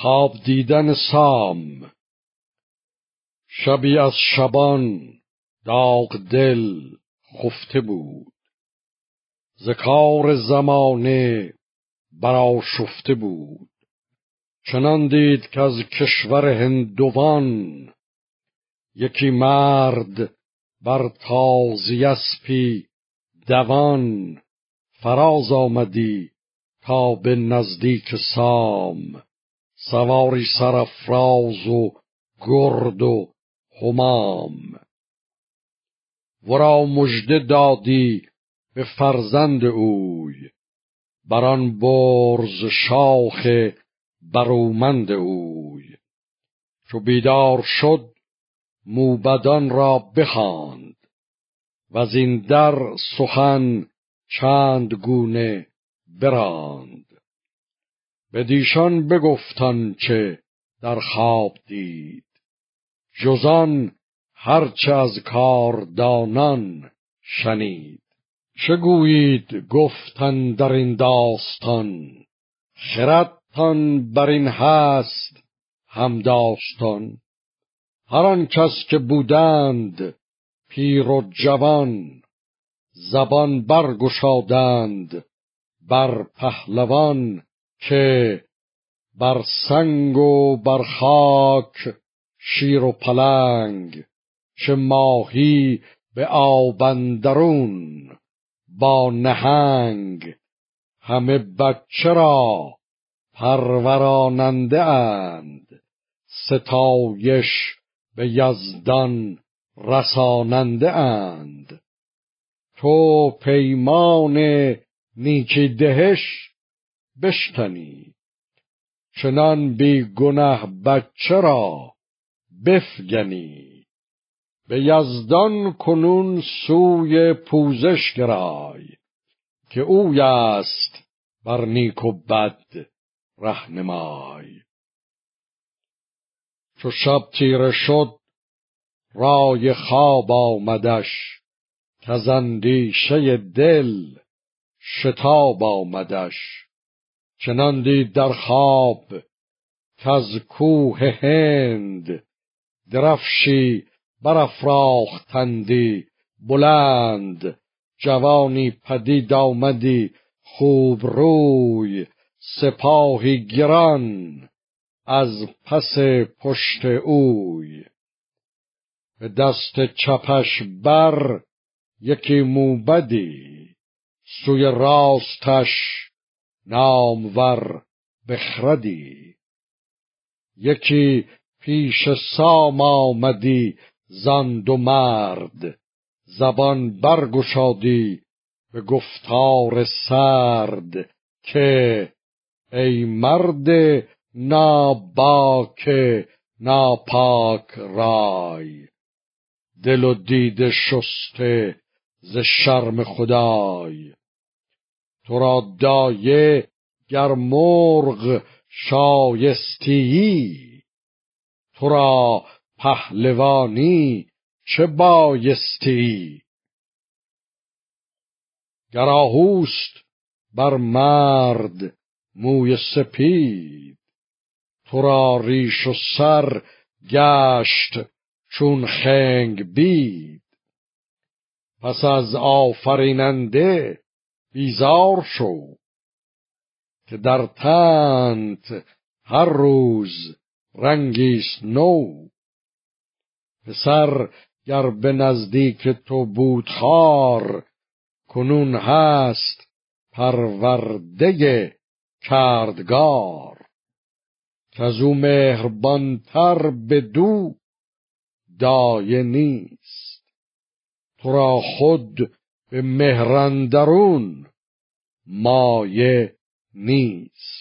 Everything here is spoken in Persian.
خواب دیدن سام شبی از شبان داغ دل خفته بود. ز کار زمانه براشفته بود. چنان دید که از کشور هندوان یکی مرد بر تازی اسپی دوان فراز آمدی تا به نزدیک سام. سواری سرفراز و گرد و همام ورا مژده دادی به فرزند اوی بران برز شاخ برومند اوی. چو بیدار شد موبدان را بخواند و از این در سخن چند گونه براند. بدیشان بگفتان چه در خواب دید. جزان هرچه از کاردانان شنید. چه گویید گفتن در این داستان؟ خردتان بر این هست هم داستان هر آن کس که بودند پیر و جوان زبان برگشادند بر پهلوان. که بر سنگ و بر خاک شیر و پلنگ چه ماهی به آبندرون با نهنگ. همه بچه را پروراننده اند ستایش به یزدان رساننده اند. تو پیمان نیکی دهش بشکنی چنان بی گنه بچه را بفگنی. به یزدان کنون سوی پوزش گرای که اوی است بر نیک و بد رهنمای. چو شب تیره شد رای خواب آمدش کز اندیشه دل شتاب آمدش. چنان دید در خواب کز کوه هند درفشی برافراختندی بلند جوانی پدید آمدی خوب روی سپاهی گران از پس پشت اوی. به دست چپش بر یکی موبدی سوی راستش نامور بخردی. یکی پیش سام آمدی زند و مرد. زبان برگشادی به گفتار سرد که ای مرد ناباک ناپاک رای. دل و دیده شسته ز شرم خدای. تو را دایه گر مرغ شایستی تو را پهلوانی چه بایستی گراهوست بر مرد موی سپید تو را ریش و سر گشت چون خنگ بید. پس از آفریننده بیزار شو که در تنت هر روز رنگیست نو. پسر گر به نزدیک تو بود خار کنون هست پرورده کردگار. که از او مهربانتر به دو دایه نیست. تو را خود به مهرندرون مایه نیست.